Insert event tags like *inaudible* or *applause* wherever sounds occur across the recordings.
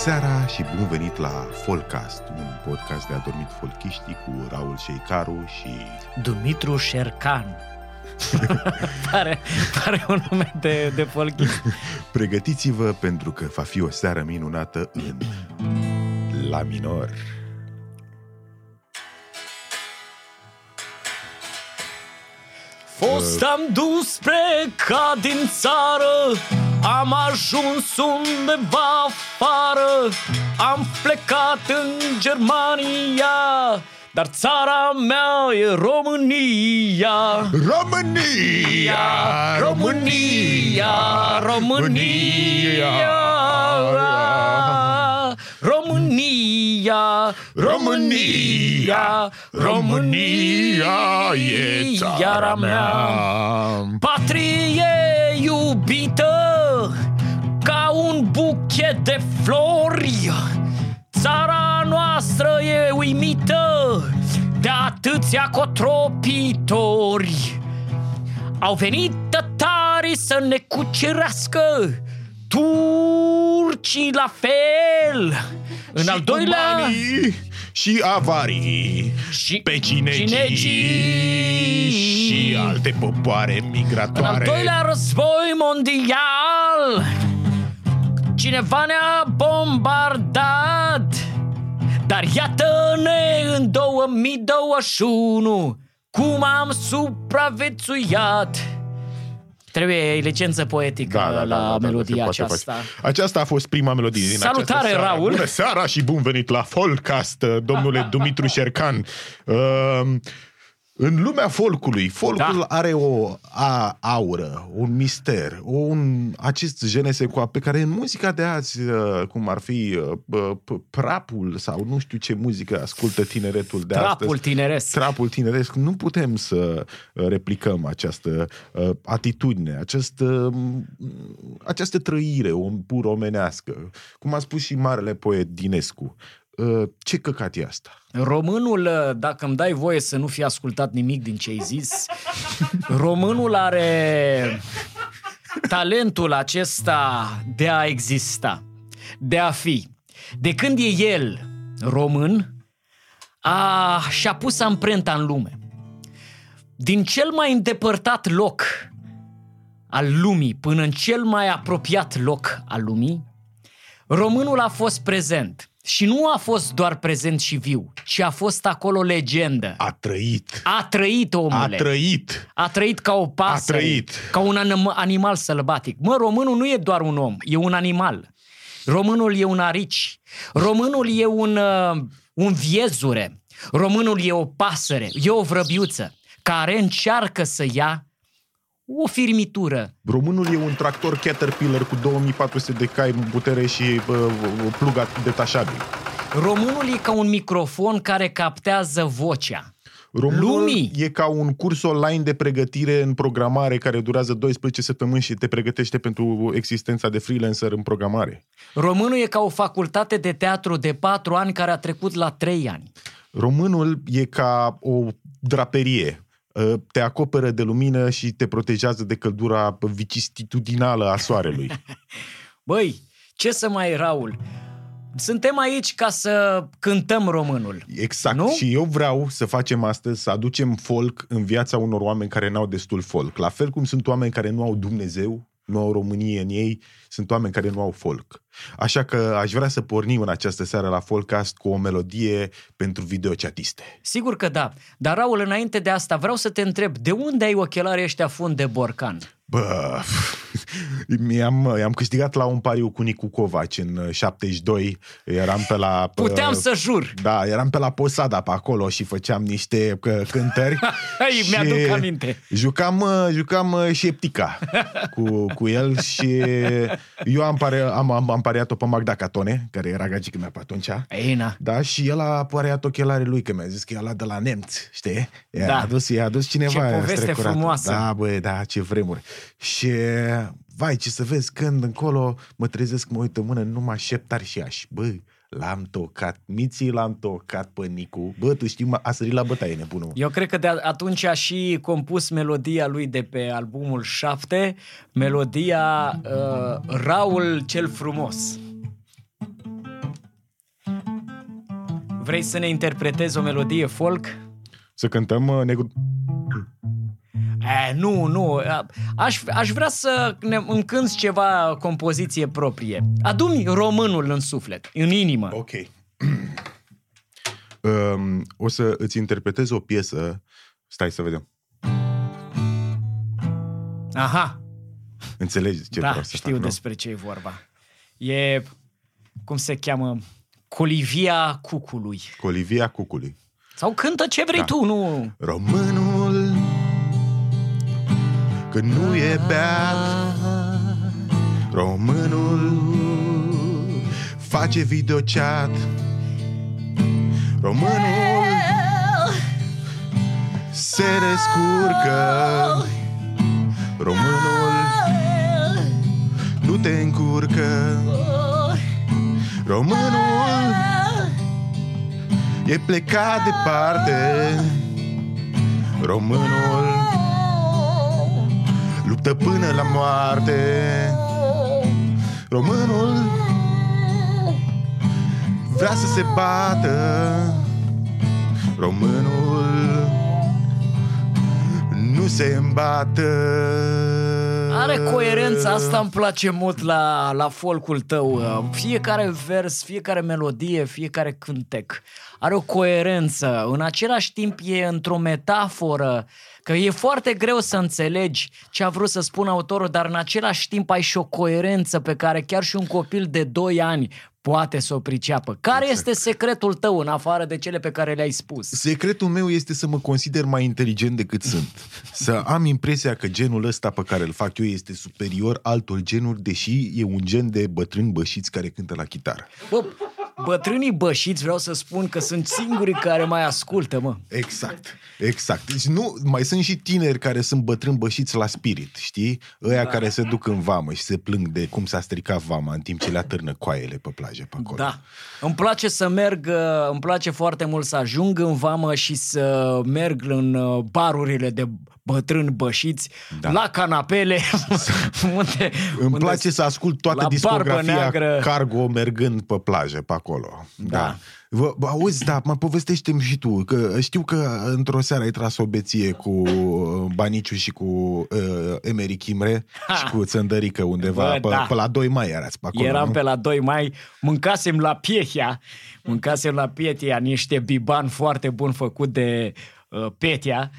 seara și bun venit la Folcast, un podcast de adormit folchiștii cu Raul Șeicaru și... Dumitru Șercan. *laughs* pare, pare un nume de, de folchist. Pregătiți-vă pentru că va fi o seară minunată în La Minor. Fost am dus spre ca din țară Am ajuns undeva afară Am plecat în Germania Dar țara mea e România România! România, România, România, România, România e țara mea. Patrie iubită ca un buchet de flori. Țara noastră e uimită de atâția cotropitori. Au venit tătarii să ne cucerească. Turcii la fel. În al doilea Cubanii și avarii Și Pecinegii cinegii. Și alte popoare În al migratoare doilea război mondial Cineva ne-a bombardat Dar iată-ne în 2021 Cum am supraviețuiat Trebuie licență poetică la melodia se poate aceasta face. Aceasta a fost prima melodie din Salutare, această seară. Raul! Bună seara și bun venit la Folcast, domnule *laughs* Dumitru Șercan. Uh, în lumea folcului, folcul Da. are o a, aură, un mister, un, acest genesecoa pe care în muzica de azi, uh, cum ar fi uh, p- prapul sau nu știu ce muzică ascultă tineretul de Trapul astăzi. tineresc Trapul tineresc, nu putem să uh, replicăm această uh, atitudine, această, um, această trăire o pur omenească. Cum a spus și marele poet Dinescu. Uh, ce căcat e asta? Românul, dacă îmi dai voie să nu fi ascultat nimic din ce ai zis, românul are talentul acesta de a exista, de a fi. De când e el român, a, și-a pus amprenta în lume. Din cel mai îndepărtat loc al lumii până în cel mai apropiat loc al lumii, românul a fost prezent. Și nu a fost doar prezent și viu, ci a fost acolo legendă. A trăit. A trăit A omule. trăit. A trăit ca o pasăre, A trăit. ca un anim- animal sălbatic. Mă, românul nu e doar un om, e un animal. Românul e un arici. Românul e un, uh, un viezure. Românul e o pasăre, e o vrăbiuță care încearcă să ia o firmitură. Românul e un tractor Caterpillar cu 2400 de cai în putere și uh, plug detașabil. Românul e ca un microfon care captează vocea. Românul Lumii. e ca un curs online de pregătire în programare care durează 12 săptămâni și te pregătește pentru existența de freelancer în programare. Românul e ca o facultate de teatru de patru ani care a trecut la trei ani. Românul e ca o draperie. Uh, Te acoperă de lumină și te protejează de căldura vicisitudinală a soarelui. *laughs* Băi, ce să mai, Raul? Suntem aici ca să cântăm românul. Exact. Nu? Și eu vreau să facem astăzi, să aducem folk în viața unor oameni care n-au destul folk. La fel cum sunt oameni care nu au Dumnezeu, nu au Românie în ei, sunt oameni care nu au folk. Așa că aș vrea să pornim în această seară la Folcast cu o melodie pentru videochatiste. Sigur că da. Dar, Raul, înainte de asta, vreau să te întreb, de unde ai ochelarii ăștia fund de borcan? Bă, mi-am, i-am câștigat la un pariu cu Nicu Covaci în uh, 72. Eram pe la... Puteam uh, să jur. Da, eram pe la Posada pe acolo și făceam niște că, cântări. *laughs* Hai, și mi-aduc aminte. Jucam, uh, jucam uh, șeptica cu, cu el și eu am, pare, am, am, am pariat-o pe Magda Catone, care era gagică mea pe atunci. Ei, na. Da, și el a pariat ochelarii lui, că mi-a zis că e ăla de la nemți, știi? I-a Da. adus, i-a adus cineva. Ce poveste strecurat. frumoasă. Da, băi, da, ce vremuri. Și, vai, ce să vezi, când încolo mă trezesc, mă uit în mână, numai șeptari și aș. Bă, L-am tocat, miții l-am tocat pe Nicu. Bă, tu știi, mă, a sărit la bătaie nebunul. Eu cred că de atunci a și compus melodia lui de pe albumul 7, melodia uh, Raul cel frumos. Vrei să ne interpretezi o melodie folk? Să cântăm uh, negru... E, nu, nu. Aș, aș vrea să ne îmi cânti ceva compoziție proprie. Adu-mi românul în suflet, în inimă. Ok. *clears throat* um, o să îți interpretez o piesă. Stai să vedem. Aha. Înțelegi ce da, vreau să știu fac, despre ce e vorba. E, cum se cheamă, Colivia Cucului. Nu? Colivia Cucului. Sau cântă ce vrei Da. tu, nu... Românul Că nu e beat Românul. Face videochat Românul. Se descurcă Românul. Nu te încurcă Românul. E plecat departe Românul Luptă până la moarte. Românul Vrea să se bată. Românul Nu se îmbată Are coerența asta, îmi place mult la, la folcul tău. Fiecare vers, fiecare melodie, fiecare cântec are o coerență. În același timp e într-o metaforă, că e foarte greu să înțelegi ce a vrut să spună autorul, dar în același timp ai și o coerență pe care chiar și un copil de 2 ani poate să o priceapă. Care Exact. este secretul tău în afară de cele pe care le-ai spus? Secretul meu este să mă consider mai inteligent decât sunt. Să am impresia că genul ăsta pe care îl fac eu este superior altor genuri, deși e un gen de bătrâni bășiți care cântă la chitară. Bă, bătrânii bășiți vreau să spun că sunt singurii care mai ascultă, mă. Exact, exact. Deci nu, mai sunt și tineri care sunt bătrâni bășiți la spirit, știi? Ăia da. care se duc în vamă și se plâng de cum s-a stricat vama în timp ce le atârnă coaiele pe plajă pe acolo. Da. Îmi place să merg, uh, îmi place foarte mult să ajung în vamă și să merg în uh, barurile de bătrâni bășiți, Da. la canapele, *laughs* unde, Îmi unde place să ascult toată la barbă discografia neagră. Cargo mergând pe plajă, pe acolo. Da. Da. Vă, bă, auzi, da, mă povestește-mi și tu, că știu că într-o seară ai tras o beție cu uh, Baniciu și cu uh, Emery Chimre Ha! și cu Țăndărică undeva, Bă, pe, da. pe la 2 mai erați pe acolo, Eram nu? pe la 2 mai, mâncasem la Pietia, mâncasem la Pietia niște biban foarte bun făcut de uh, Petia.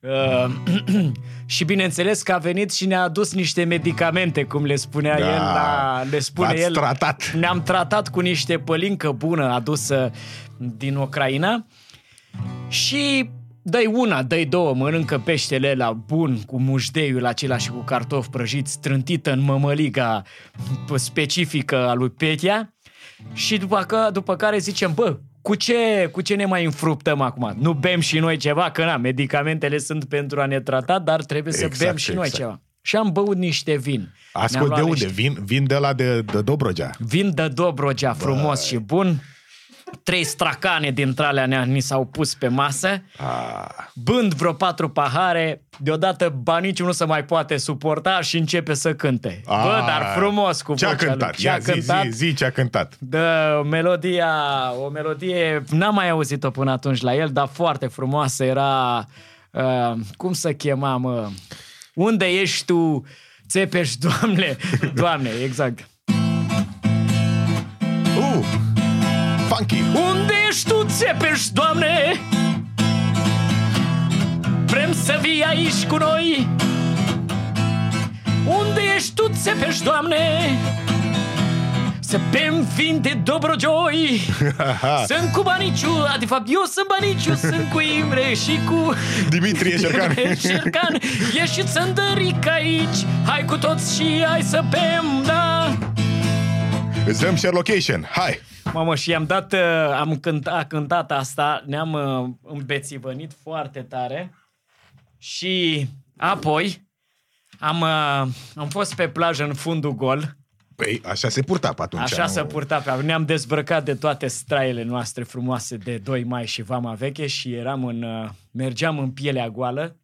Uh, *clears throat* și bineînțeles că a venit și ne-a adus niște medicamente, cum le spunea Da. el, la, le spune V-ați el. tratat. Ne-am tratat cu niște pălincă bună adusă din Ucraina și dă una, dă două, mănâncă peștele la bun cu mușdeiul acela și cu cartofi prăjiți trântită în mămăliga specifică a lui Petia și după, că, după care zicem, bă, cu ce, cu ce ne mai înfruptăm acum? Nu bem și noi ceva? Că na, medicamentele sunt pentru a ne trata, dar trebuie să Exact, bem și noi exact. ceva. Și am băut niște vin. Ne-am Ascult, luat de unde? niște- Vin, vin de la de, de Dobrogea. Vin de Dobrogea frumos și bun. Trei stracane dintre alea ne- ni s-au pus pe masă. Ah, Bând vreo patru pahare, deodată baniciul nu se mai poate suporta și începe să cânte. Bă, ah, dar frumos cu Ce a vocea lui. cântat? Ce a Ia, zi, cântat? zi, zi ce a cântat. Da, melodia, o melodie, n-am mai auzit-o până atunci la el, dar foarte frumoasă. Era, uh, cum să chema, mă? Unde ești tu, Țepeș, *laughs* doamne? Doamne, exact. Funky. Unde ești tu, Țepeș, doamne? Vrem să vii aici cu noi Unde ești tu, Țepeș, doamne? Să bem vin de Dobrogei *laughs* Sunt cu Baniciu, de fapt eu sunt Baniciu Sunt cu Imre și cu *laughs* *laughs* Dimitrie Șercan. Șercan E și Țăndăric aici Hai cu toți și hai să bem, da Îți dăm share location. Hai. Mamă, și am dat, uh, am cântat, cântat asta, ne-am uh, îmbețivănit foarte tare și apoi am, uh, am fost pe plajă în fundul gol, Păi, așa se purta pe atunci. așa nu? se purta pe ne-am dezbrăcat de toate straiele noastre frumoase de 2 mai și vama veche și eram în, uh, mergeam în pielea goală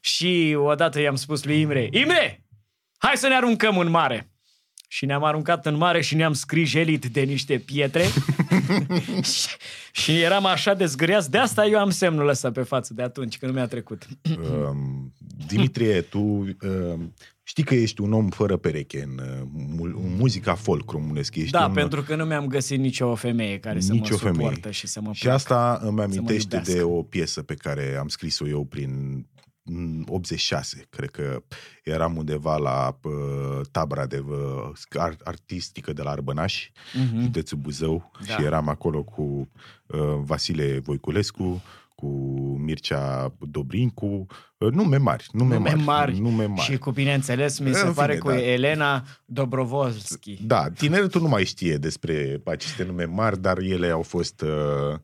și odată i-am spus lui Imre, Imre, hai să ne aruncăm în mare. Și ne-am aruncat în mare și ne-am scrijelit de niște pietre *laughs* și, și eram așa de zgâriați. De asta eu am semnul ăsta pe față de atunci, când nu mi-a trecut. Um, Dimitrie, tu um, știi că ești un om fără pereche în, uh, mu- în muzica folk românesc. Ești Da, un, pentru că nu mi-am găsit nicio femeie care să Nicio mă femeie. suportă și să mă Și placă. asta îmi amintește iubească. de o piesă pe care am scris-o eu prin mm, 86, cred că eram undeva la uh, tabăra de uh, ar- artistică de la Arbănaș, Mhm. județul Buzău, Da. și eram acolo cu uh, Vasile Voiculescu, cu Mircea Dobrincu, uh, nume mari, nume, Nume mari. nume mari. Și cu, bineînțeles, mi se În pare fine, cu da. Elena Dobrovolski. Da, tineretul nu mai știe despre aceste nume mari, dar ele au fost... Uh,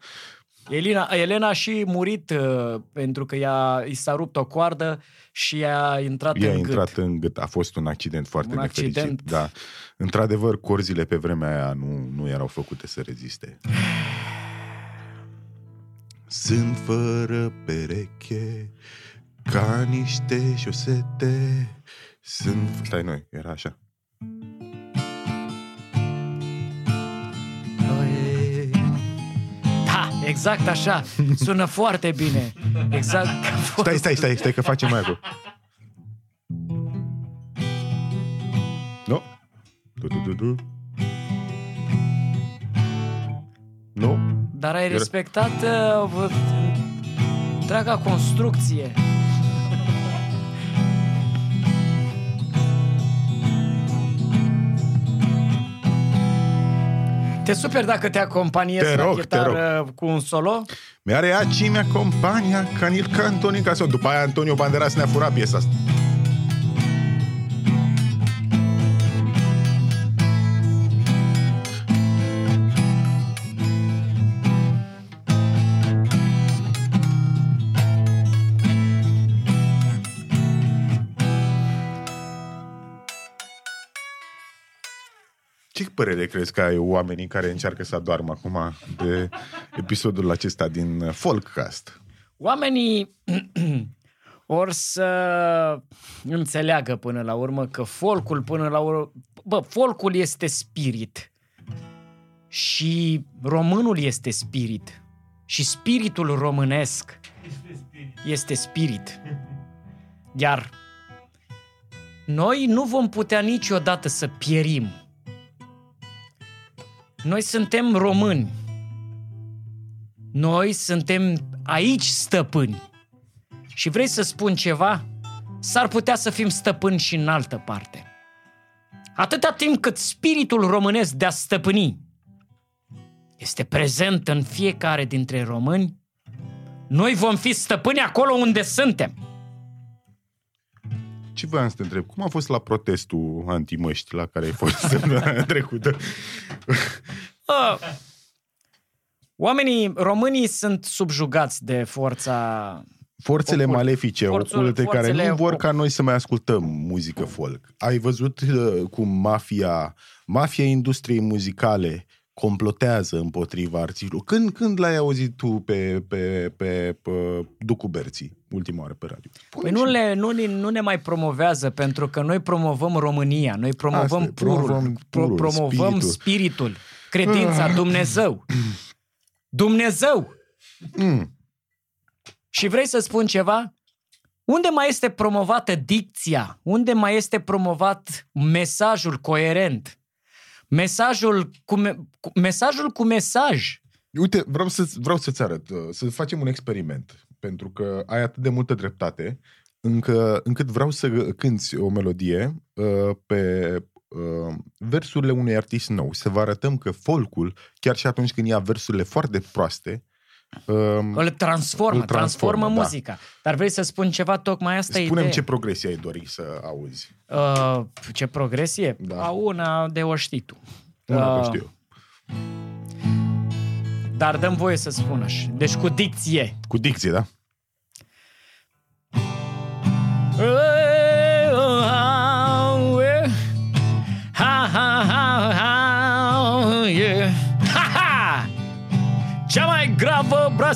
Elena, Elena a și murit uh, pentru că ea, i s-a rupt o coardă și a intrat i-a în intrat gât. în gât. A fost un accident foarte Un nefericit. accident. Da. Într-adevăr, corzile pe vremea aia nu, nu erau făcute să reziste. Sunt fără pereche, ca niște șosete. Sunt... Stai, noi, era așa. Exact așa. Sună foarte bine. Exact. ca fost. Stai, stai, stai, stai că facem mai acolo. Nu? Du, du, du, du. Nu? Dar ai respectat uh, vă- întreaga construcție. Te super dacă te acompaniezi Te la rog, te chitară cu un solo? Mi-are aci mi acompania ca nil canton în casă. După aia Antonio Banderas ne-a furat piesa asta. Părere crezi că ai oamenii care încearcă să adormă acum de episodul acesta din Folkcast? Oamenii *clears throat* or să înțeleagă până la urmă că folcul până la urmă... Bă, folcul este spirit. Și românul este spirit. Și spiritul românesc este spirit. Iar noi nu vom putea niciodată să pierim. Noi suntem români. Noi suntem aici stăpâni. Și vrei să spun ceva? S-ar putea să fim stăpâni și în altă parte. Atâta timp cât spiritul românesc de a stăpâni este prezent în fiecare dintre români, noi vom fi stăpâni acolo unde suntem. Ce voiam să te întreb? Cum a fost la protestul antimăști la care ai fost *laughs* săptămâna trecută? Uh, *laughs* oamenii românii sunt subjugați de forța Forțele Ocult. malefice, Forțul- oculte, care forțele nu vor ocult. ca noi să mai ascultăm muzică folk. Ai văzut uh, cum mafia, mafia industriei muzicale complotează împotriva artiștilor. Când, când l-ai auzit tu pe, pe, pe, pe Ducu Berții, ultima oară pe radio? Păi nu, le, nu, ne, nu ne mai promovează pentru că noi promovăm România, noi promovăm Asta e, purul, promovăm pro, purul, promovăm spiritul. spiritul, credința, Dumnezeu. Dumnezeu! Mm. Și vrei să spun ceva? Unde mai este promovată dicția? Unde mai este promovat mesajul coerent? Mesajul cu, me, cu, mesajul cu mesaj. Uite, vreau, să, vreau să-ți arăt, uh, să facem un experiment, pentru că ai atât de multă dreptate, încă, încât vreau să cânti o melodie uh, pe uh, versurile unui artist nou. Să vă arătăm că folcul, chiar și atunci când ia versurile foarte proaste, uh, Îl transformă, Îl transformă, transformă da. muzica. Dar vrei să spun ceva? Tocmai asta e spunem ideea. ce progresie ai dori să auzi. Uh, ce progresie? Da. A, una de o știi tu. Una Uh, că știu. Dar dăm voie să spun așa. Deci cu dicție. Cu dicție, da?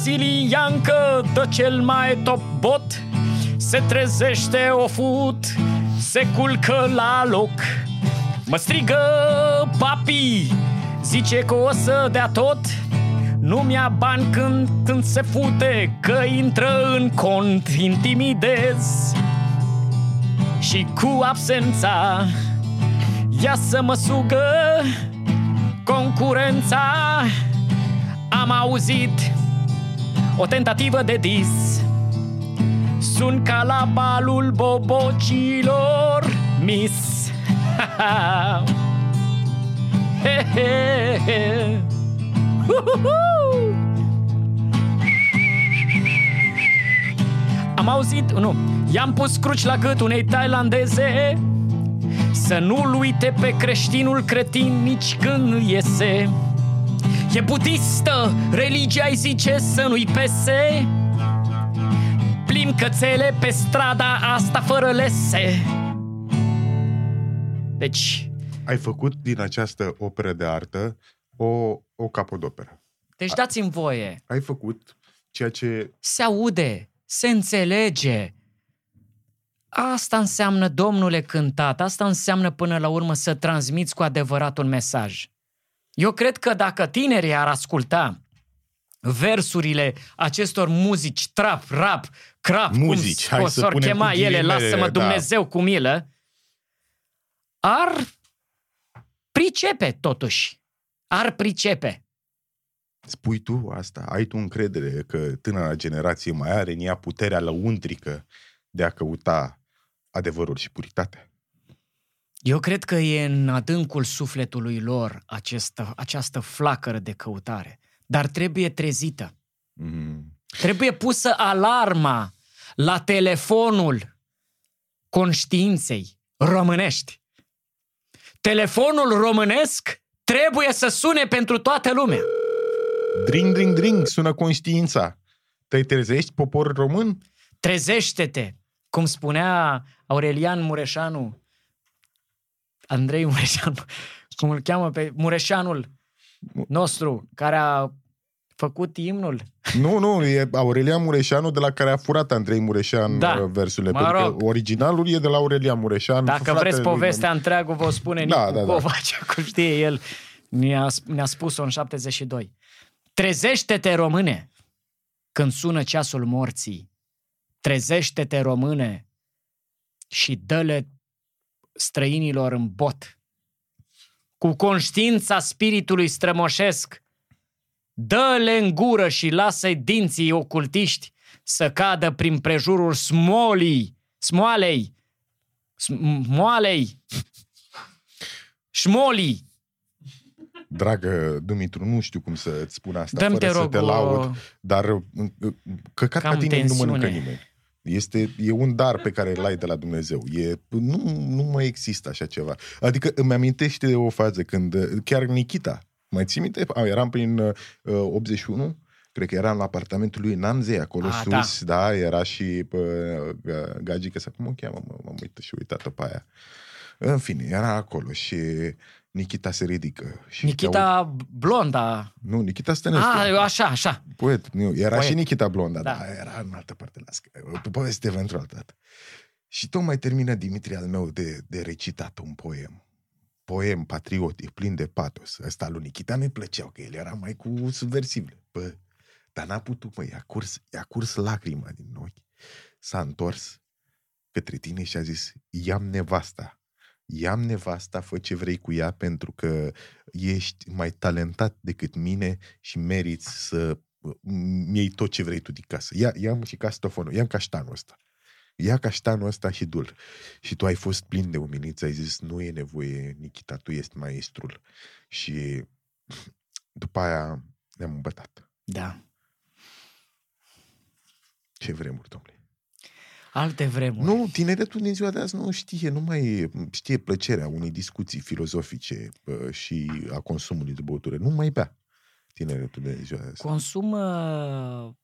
Braziliancă dă cel mai top bot. Se trezește o fut, se culcă la loc. Mă strigă papi Zice că o să dea tot. Nu mi-a bani când, când se fute Că intră în cont Intimidez. Și cu absența Ia să mă sugă Concurența. Am auzit O tentativă de dis. Sunt ca la balul bobocilor Miss. *laughs* He, he, he. Am auzit, nu, i-am pus cruci la gât unei tailandeze. Să nu-l uite pe creștinul cretin nici când iese E budistă, religia îi zice să nu-i pese Plim cățele pe strada asta fără lese deci... Ai făcut din această operă de artă o, o capodoperă. Deci dați-mi voie. Ai făcut ceea ce... Se aude, se înțelege. Asta înseamnă, domnule cântat, asta înseamnă până la urmă să transmiți cu adevărat un mesaj. Eu cred că dacă tinerii ar asculta versurile acestor muzici, trap, rap, crap, muzici, cum s-or chema ele, lasă-mă da. Dumnezeu da. cu milă, ar pricepe totuși. Ar pricepe. Spui tu asta? Ai tu încredere că tânăra generație mai are în ea puterea lăuntrică de a căuta adevărul și puritatea? Eu cred că e în adâncul sufletului lor această, această flacără de căutare. Dar trebuie trezită. Mm. Trebuie pusă alarma la telefonul conștiinței românești. Telefonul românesc trebuie să sune pentru toată lumea. Dring, dring, dring, sună conștiința. Te trezești, popor român? Trezește-te! Cum spunea Aurelian Mureșanu, Andrei Mureșanu, *laughs* cum îl cheamă pe Mureșanul nostru, care a făcut imnul. Nu, nu, e Aurelian Mureșanu de la care a furat Andrei Mureșan da. Uh, versurile. Mă rog. Pentru că originalul e de la Aurelian Mureșan. Dacă vreți povestea lui... întreagă, vă spune da, Nicu da, da. Covace, *laughs* cu știe el. Ne-a, ne-a spus-o în 72. Trezește-te, române, când sună ceasul morții. Trezește-te, române, și dă-le străinilor în bot. Cu conștiința spiritului strămoșesc, Dă-le în gură și lasă-i dinții ocultiști să cadă prin prejurul smolii, smoalei, smoalei, șmolii. Dragă Dumitru, nu știu cum să-ți spun asta Dăm fără te rog, să te laud, dar uh, uh, căcat ca tine tensiune. nu mănâncă nimeni. Este, e un dar pe care îl ai de la Dumnezeu. E, nu, nu mai există așa ceva. Adică îmi amintește de o fază când uh, chiar Nikita, mai ții minte? A, eram prin uh, 81, cred că eram la apartamentul lui Namzei, acolo A, sus, da. da, era și uh, gagică, sau cum o cheamă, mă, m-am uitat și uitat pe aia. În fine, era acolo și Nikita se ridică. Și Nikita blonda. Nu, Nikita Stănescu. Ah, așa, așa. Poet, nu, era Poet. și Nikita blonda, da. dar era în altă parte la scă. Poveste pentru altă dată. Și tocmai termină Dimitri al meu de, de recitat un poem poem patriotic, plin de patos. Ăsta lui Nikita nu-i plăceau, că el era mai cu subversivile. Bă, dar n-a putut, mă, i-a curs, i-a curs lacrima din ochi. S-a întors către tine și a zis, i-am nevasta. I-am nevasta, fă ce vrei cu ea, pentru că ești mai talentat decât mine și meriți să mi iei tot ce vrei tu din casă. Ia, ia și castofonul, ia caștanul ăsta ia caștanul ăsta și dul. Și tu ai fost plin de umiliță, ai zis, nu e nevoie, Nikita, tu ești maestrul. Și după aia ne-am îmbătat. Da. Ce vremuri, domnule. Alte vremuri. Nu, tineretul din ziua de azi nu știe, nu mai știe plăcerea unei discuții filozofice și a consumului de băutură. Nu mai bea tineretul din ziua de azi. Consumă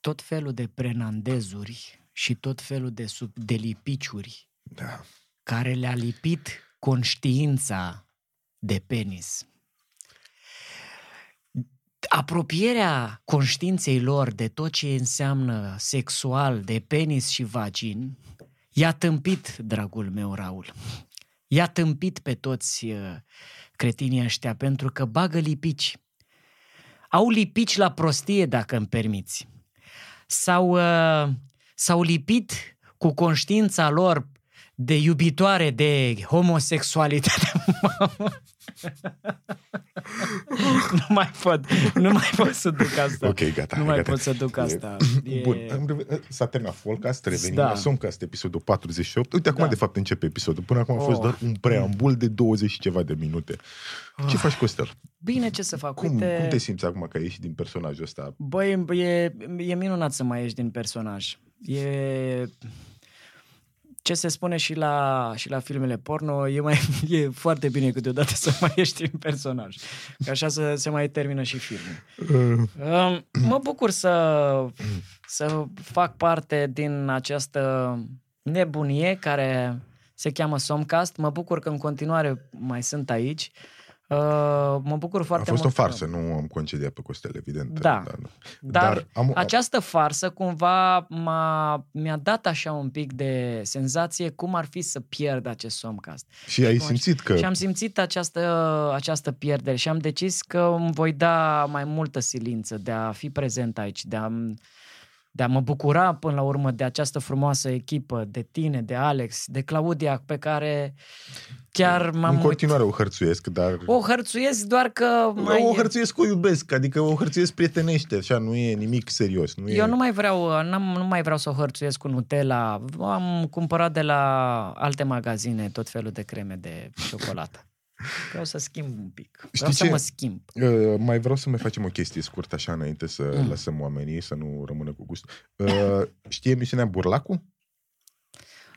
tot felul de prenandezuri și tot felul de, sub, de lipiciuri da. care le-a lipit conștiința de penis. Apropierea conștiinței lor de tot ce înseamnă sexual, de penis și vagin, i-a tâmpit, dragul meu, Raul. i-a tâmpit pe toți uh, cretinii ăștia pentru că bagă lipici. Au lipici la prostie, dacă îmi permiți. S-au, uh, s-au lipit cu conștiința lor de iubitoare de homosexualitate. *laughs* nu mai pot, nu mai pot să duc asta. Ok, gata. Nu mai gata. pot să duc asta. E... Bun, am reve- s-a terminat Folcast, revenim Da. la Somcast, episodul 48. Uite, acum Da. de fapt începe episodul. Până acum a fost Oh. doar un preambul de 20 și ceva de minute. Ce faci, Costel? Bine, ce să fac? Cum, Uite, cum te simți acum că ești din personajul ăsta? Băi, e, e minunat să mai ieși din personaj. E... Ce se spune și la, și la filmele porno, e, mai, *laughs* e foarte bine câteodată să mai ieși din personaj. Că așa să se mai termină și filmul. Um, Mă bucur să, să fac parte din această nebunie care se cheamă Somcast. Mă bucur că în continuare mai sunt aici. Uh, Mă bucur A foarte fost o mult că- farsă, nu am concediat pe Costel, evident. Da. Dar, Dar, Dar am- această farsă cumva m-a, mi-a dat așa un pic de senzație cum ar fi să pierd acest somcast. și ai Acum, simțit că Și am simțit această, această pierdere și am decis că îmi voi da mai multă silință de a fi prezent aici, de a, de a mă bucura până la urmă de această frumoasă echipă, de tine, de Alex, de Claudia, pe care chiar m-am în uit- continuare o hărțuiesc, dar... O hărțuiesc doar că mai... O hărțuiesc, o iubesc, adică o hărțuiesc prietenește, așa, nu e nimic serios. Nu Eu e... nu mai vreau, n-am, nu mai vreau să o hărțuiesc cu Nutella. Am cumpărat de la alte magazine tot felul de creme de ciocolată. Vreau să schimb un pic. Vreau Știi să ce? mă schimb. Uh, mai vreau să mai facem o chestie scurtă așa înainte să Mm. lăsăm oamenii, să nu rămână cu gust. Uh, știi emisiunea Burlacu?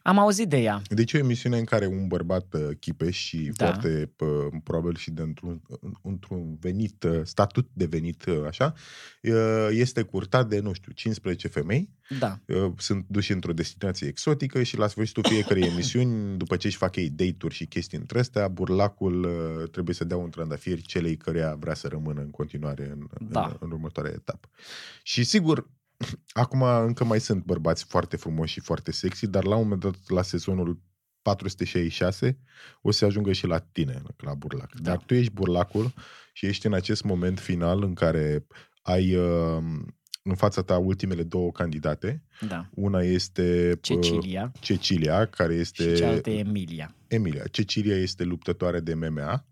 Am auzit de ea. Deci e o emisiune în care un bărbat uh, chipeș și Da. foarte uh, probabil și de într-un, într-un venit, uh, statut de venit uh, așa, uh, este curtat de, nu știu, 15 femei, Da. uh, sunt duși într-o destinație exotică și la sfârșitul fiecărei *coughs* emisiuni, după ce își fac ei date-uri și chestii între astea, burlacul uh, trebuie să dea un trandafir celei căreia vrea să rămână în continuare în, Da. în, în următoarea etapă. Și sigur, acum încă mai sunt bărbați foarte frumoși și foarte sexy, dar la un moment dat, la sezonul 466, o să ajungă și la tine, la burlac. Da. Dar tu ești burlacul și ești în acest moment final în care ai uh, în fața ta ultimele două candidate. Da. Una este uh, Cecilia Cecilia, care este și cealaltă e Emilia. Emilia. Cecilia este luptătoare de MMA,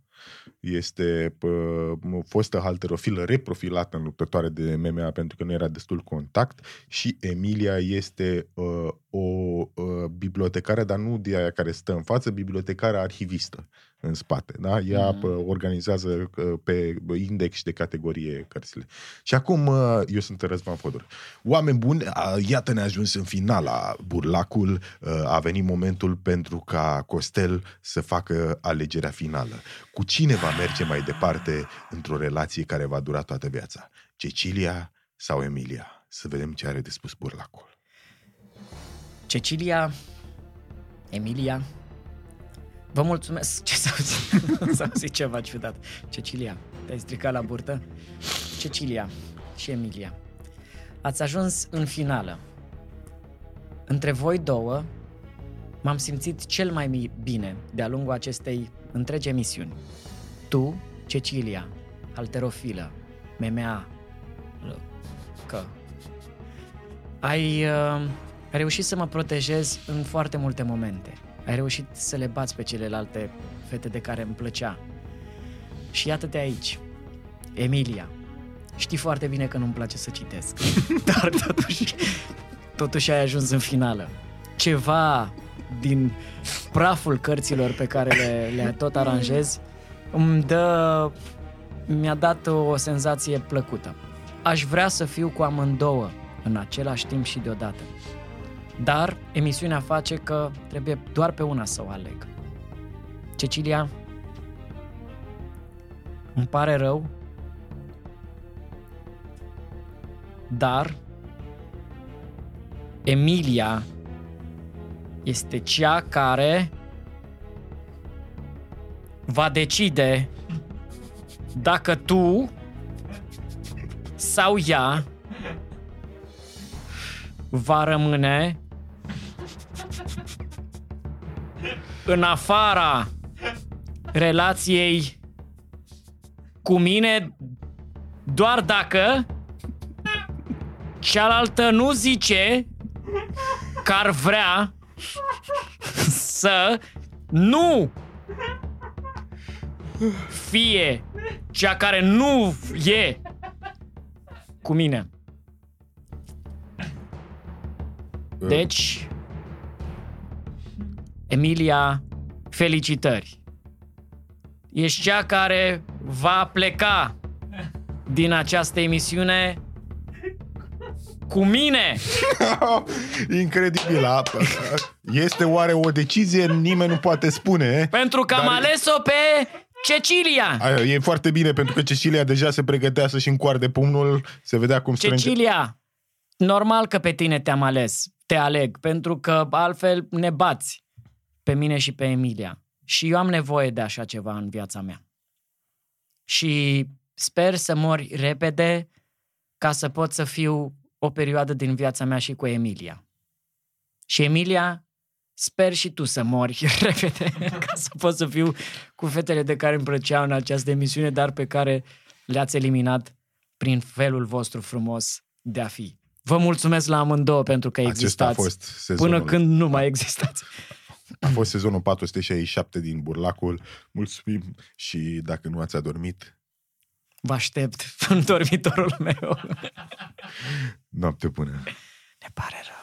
este uh, fostă halterofilă reprofilată în luptătoare de MMA pentru că nu era destul contact și Emilia este uh, o uh, bibliotecară, dar nu de aia care stă în față, bibliotecară arhivistă în spate. Da? Ea Mhm. uh, organizează uh, pe index de categorie cărțile. Și acum uh, eu sunt Răzvan Fodor. Oameni buni, uh, iată ne-a ajuns în finala burlacul, uh, a venit momentul pentru ca Costel să facă alegerea finală. Cu cine va merge mai departe într-o relație care va dura toată viața? Cecilia sau Emilia? Să vedem ce are de spus burlacul. Cecilia, Emilia, vă mulțumesc. Ce s-a auzit? *laughs* S-a auzit ceva ciudat. Cecilia, te-ai stricat la burtă? Cecilia și Emilia, ați ajuns în finală. Între voi două m-am simțit cel mai mi- bine de-a lungul acestei întregi emisiuni. Tu, Cecilia, alterofilă, MMA, că ai uh, reușit să mă protejezi în foarte multe momente. Ai reușit să le bați pe celelalte fete de care îmi plăcea. Și iată-te aici, Emilia. Știi foarte bine că nu-mi place să citesc, *laughs* dar totuși, totuși ai ajuns în finală. Ceva din praful cărților pe care le, le tot aranjezi îmi dă, mi-a dat o senzație plăcută. Aș vrea să fiu cu amândouă în același timp și deodată. Dar emisiunea face că trebuie doar pe una să o aleg. Cecilia, îmi pare rău, dar Emilia este cea care va decide dacă tu sau ea va rămâne în afara relației cu mine doar dacă cealaltă nu zice că ar vrea să nu fie cea care nu e cu mine. Deci, Emilia, felicitări. Ești cea care va pleca din această emisiune cu mine. *laughs* Incredibil. a- Este oare o decizie? Nimeni nu poate spune. Pentru că am Dar- ales-o pe Cecilia. Aia, E foarte bine pentru că Cecilia deja se pregătea să-și încoarde pumnul, se vedea cum strânge. Cecilia, normal că pe tine te-am ales, te aleg, pentru că altfel ne bați pe mine și pe Emilia. Și eu am nevoie de așa ceva în viața mea. Și sper să mori repede ca să pot să fiu o perioadă din viața mea și cu Emilia. Și Emilia, sper și tu să mori *laughs* repede *laughs* ca să pot să fiu cu fetele de care îmi plăceau în această emisiune, dar pe care le-ați eliminat prin felul vostru frumos de a fi. Vă mulțumesc la amândouă pentru că Acesta a existați. fost sezonul. Până când nu mai existați. A fost sezonul 467 din Burlacul. Mulțumim și dacă nu ați adormit, Vă aștept în dormitorul meu. noapte bună. Ne pare rău.